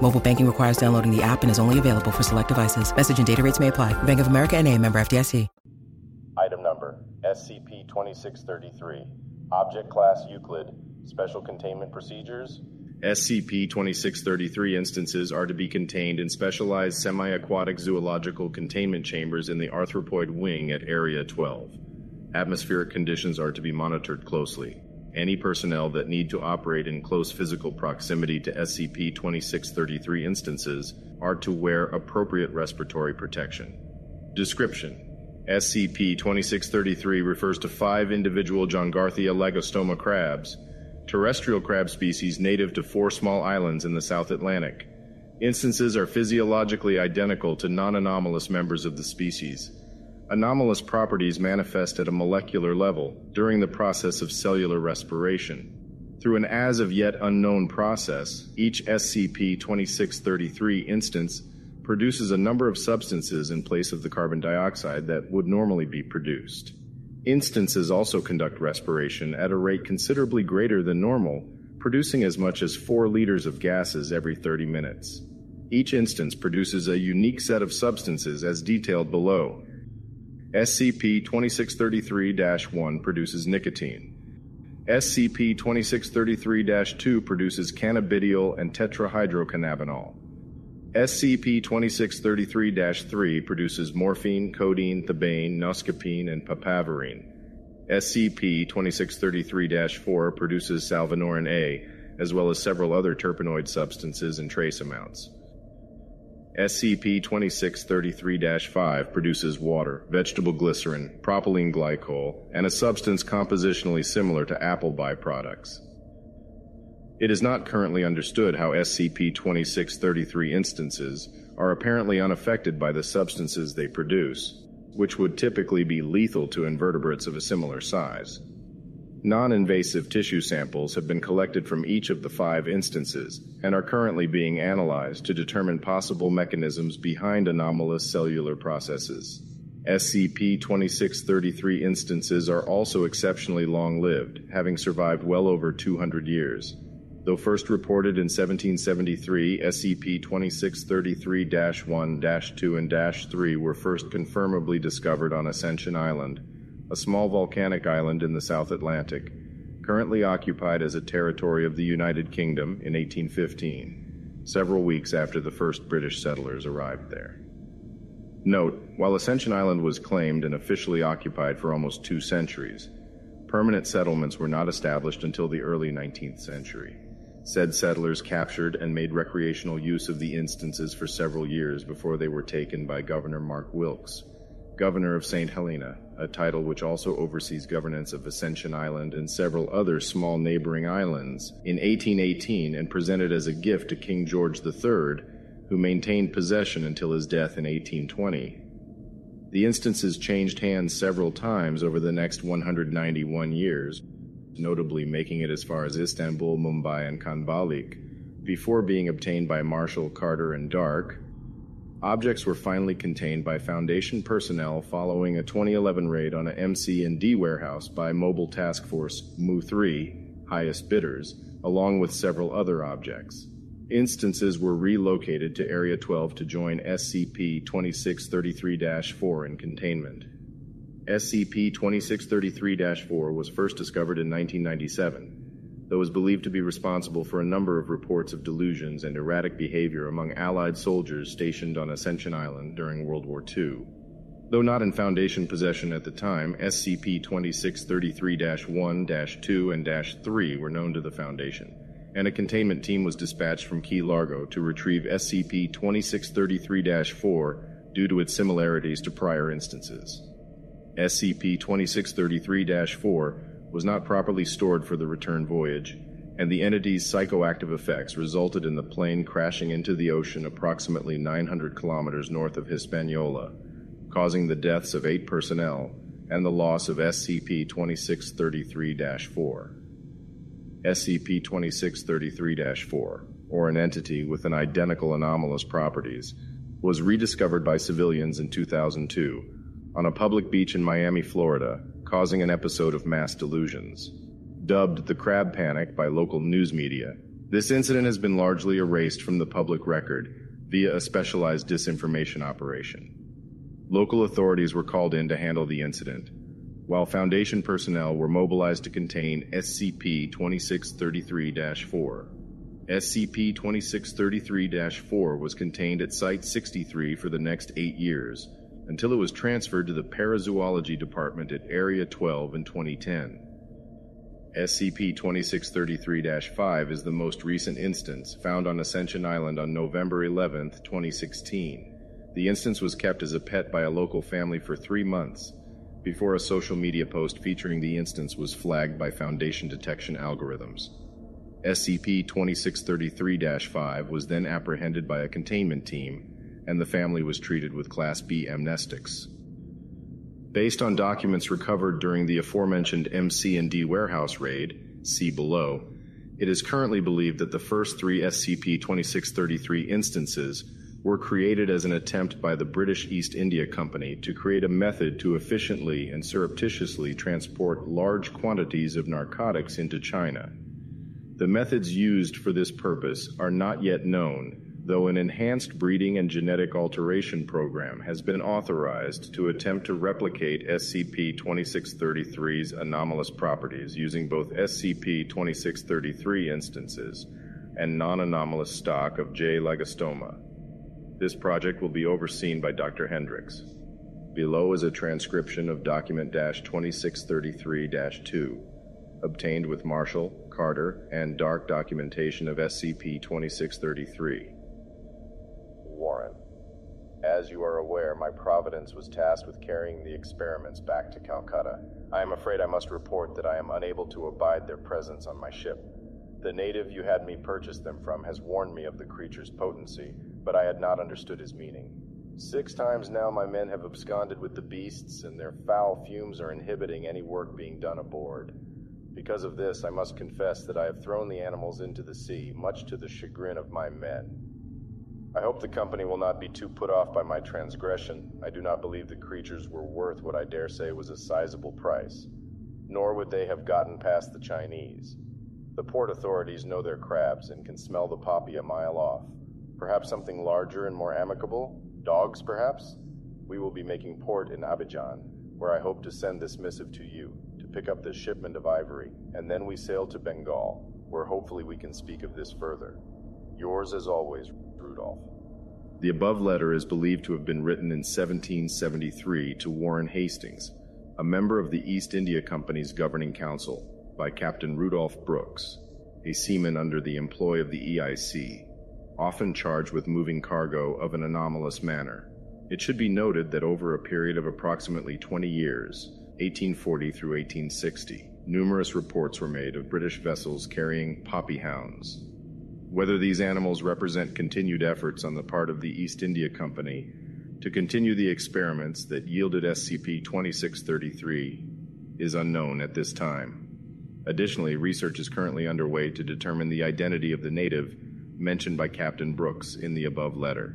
Mobile banking requires downloading the app and is only available for select devices. Message and data rates may apply. Bank of America and a member FDIC. Item number SCP-2633. Object Class Euclid. Special Containment Procedures. SCP-2633 instances are to be contained in specialized semi-aquatic zoological containment chambers in the arthropoid wing at Area 12. Atmospheric conditions are to be monitored closely. Any personnel that need to operate in close physical proximity to SCP 2633 instances are to wear appropriate respiratory protection. Description SCP 2633 refers to five individual Johngarthia lagostoma crabs, terrestrial crab species native to four small islands in the South Atlantic. Instances are physiologically identical to non anomalous members of the species. Anomalous properties manifest at a molecular level during the process of cellular respiration. Through an as of yet unknown process, each SCP 2633 instance produces a number of substances in place of the carbon dioxide that would normally be produced. Instances also conduct respiration at a rate considerably greater than normal, producing as much as 4 liters of gases every 30 minutes. Each instance produces a unique set of substances as detailed below, SCP 2633 1 produces nicotine. SCP 2633 2 produces cannabidiol and tetrahydrocannabinol. SCP 2633 3 produces morphine, codeine, thebaine, noscapine, and papaverine. SCP 2633 4 produces salvinorin A, as well as several other terpenoid substances in trace amounts. SCP 2633 5 produces water, vegetable glycerin, propylene glycol, and a substance compositionally similar to apple byproducts. It is not currently understood how SCP 2633 instances are apparently unaffected by the substances they produce, which would typically be lethal to invertebrates of a similar size. Non invasive tissue samples have been collected from each of the five instances and are currently being analyzed to determine possible mechanisms behind anomalous cellular processes. SCP 2633 instances are also exceptionally long lived, having survived well over 200 years. Though first reported in 1773, SCP 2633 1 2 and 3 were first confirmably discovered on Ascension Island a small volcanic island in the South Atlantic, currently occupied as a territory of the United Kingdom in 1815, several weeks after the first British settlers arrived there. Note, while Ascension Island was claimed and officially occupied for almost two centuries, permanent settlements were not established until the early 19th century. Said settlers captured and made recreational use of the instances for several years before they were taken by Governor Mark Wilks, Governor of St. Helena, a title which also oversees governance of Ascension Island and several other small neighboring islands, in 1818 and presented as a gift to King George III, who maintained possession until his death in 1820. The instances changed hands several times over the next 191 years, notably making it as far as Istanbul, Mumbai, and Khanbaliq, before being obtained by Marshall, Carter, and Dark, Objects were finally contained by Foundation personnel following a 2011 raid on a MC&D warehouse by Mobile Task Force MU3, highest bidders, along with several other objects. Instances were relocated to Area 12 to join SCP 2633 4 in containment. SCP 2633 4 was first discovered in 1997 though is believed to be responsible for a number of reports of delusions and erratic behavior among Allied soldiers stationed on Ascension Island during World War II. Though not in Foundation possession at the time, SCP 2633 1 2 and 3 were known to the Foundation, and a containment team was dispatched from Key Largo to retrieve SCP 2633 4 due to its similarities to prior instances. SCP 2633 4 was not properly stored for the return voyage, and the entity's psychoactive effects resulted in the plane crashing into the ocean approximately 900 kilometers north of Hispaniola, causing the deaths of eight personnel and the loss of SCP 2633 4. SCP 2633 4, or an entity with an identical anomalous properties, was rediscovered by civilians in 2002 on a public beach in Miami, Florida, causing an episode of mass delusions. Dubbed the Crab Panic by local news media, this incident has been largely erased from the public record via a specialized disinformation operation. Local authorities were called in to handle the incident, while Foundation personnel were mobilized to contain SCP 2633 4. SCP 2633 4 was contained at Site 63 for the next eight years, until it was transferred to the Parazoology Department at Area 12 in 2010. SCP 2633 5 is the most recent instance, found on Ascension Island on November 11, 2016. The instance was kept as a pet by a local family for three months before a social media post featuring the instance was flagged by Foundation detection algorithms. SCP 2633 5 was then apprehended by a containment team, and the family was treated with Class B amnestics. Based on documents recovered during the aforementioned MC&D warehouse raid, see below, it is currently believed that the first three SCP-2633 instances were created as an attempt by the British East India Company to create a method to efficiently and surreptitiously transport large quantities of narcotics into China. The methods used for this purpose are not yet known, though an enhanced breeding and genetic alteration program has been authorized to attempt to replicate SCP 2633's anomalous properties using both SCP 2633 instances and non anomalous stock of J. lagostoma. This project will be overseen by Dr. Hendricks. Below is a transcription of document 2633 2, obtained with Marshall, Carter, and Dark documentation of SCP 2633. As you are aware, my Providence was tasked with carrying the experiments back to Calcutta. I am afraid I must report that I am unable to abide their presence on my ship. The native you had me purchase them from has warned me of the creature's potency, but I had not understood his meaning. Six times now my men have absconded with the beasts, and their foul fumes are inhibiting any work being done aboard. Because of this, I must confess that I have thrown the animals into the sea, much to the chagrin of my men. I hope the company will not be too put off by my transgression. I do not believe the creatures were worth what I dare say was a sizable price. Nor would they have gotten past the Chinese. The port authorities know their crabs and can smell the poppy a mile off. Perhaps something larger and more amicable? Dogs, perhaps? We will be making port in Abidjan, where I hope to send this missive to you, to pick up this shipment of ivory, and then we sail to Bengal, where hopefully we can speak of this further. Yours as always, Rudolph. The above letter is believed to have been written in 1773 to Warren Hastings, a member of the East India Company's governing council, by Captain Rudolph Brooks, a seaman under the employ of the EIC, often charged with moving cargo of an anomalous manner. It should be noted that over a period of approximately 20 years, 1840 through 1860, numerous reports were made of British vessels carrying poppy hounds, whether these animals represent continued efforts on the part of the East India Company to continue the experiments that yielded SCP 2633 is unknown at this time. Additionally, research is currently underway to determine the identity of the native mentioned by Captain Brooks in the above letter.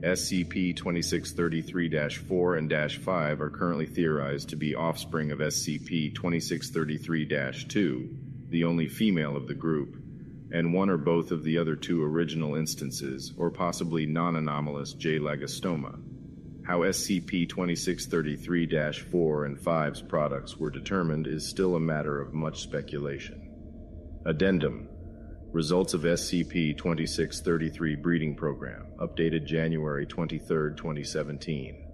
SCP 2633 4 and 5 are currently theorized to be offspring of SCP 2633 2, the only female of the group and one or both of the other two original instances, or possibly non anomalous J. lagostoma. How SCP 2633 4 and 5's products were determined is still a matter of much speculation. Addendum Results of SCP 2633 Breeding Program, updated January 23, 2017.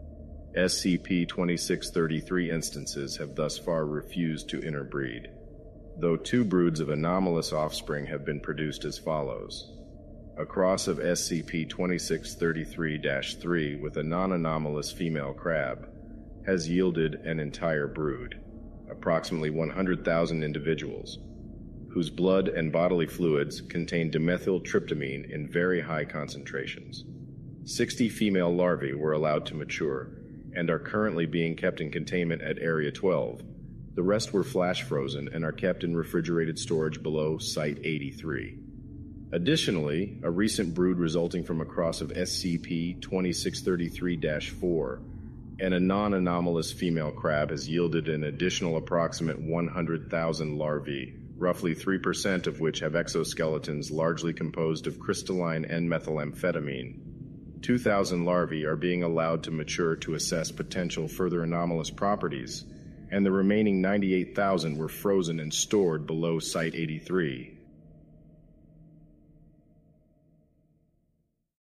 SCP 2633 instances have thus far refused to interbreed though two broods of anomalous offspring have been produced as follows. A cross of SCP 2633 3 with a non anomalous female crab has yielded an entire brood, approximately 100,000 individuals, whose blood and bodily fluids contain dimethyltryptamine in very high concentrations. 60 female larvae were allowed to mature, and are currently being kept in containment at Area 12. The rest were flash frozen and are kept in refrigerated storage below Site 83. Additionally, a recent brood resulting from a cross of SCP 2633 4 and a non anomalous female crab has yielded an additional approximate 100,000 larvae, roughly 3% of which have exoskeletons largely composed of crystalline N methylamphetamine. 2,000 larvae are being allowed to mature to assess potential further anomalous properties, and the remaining 98,000 were frozen and stored below Site 83.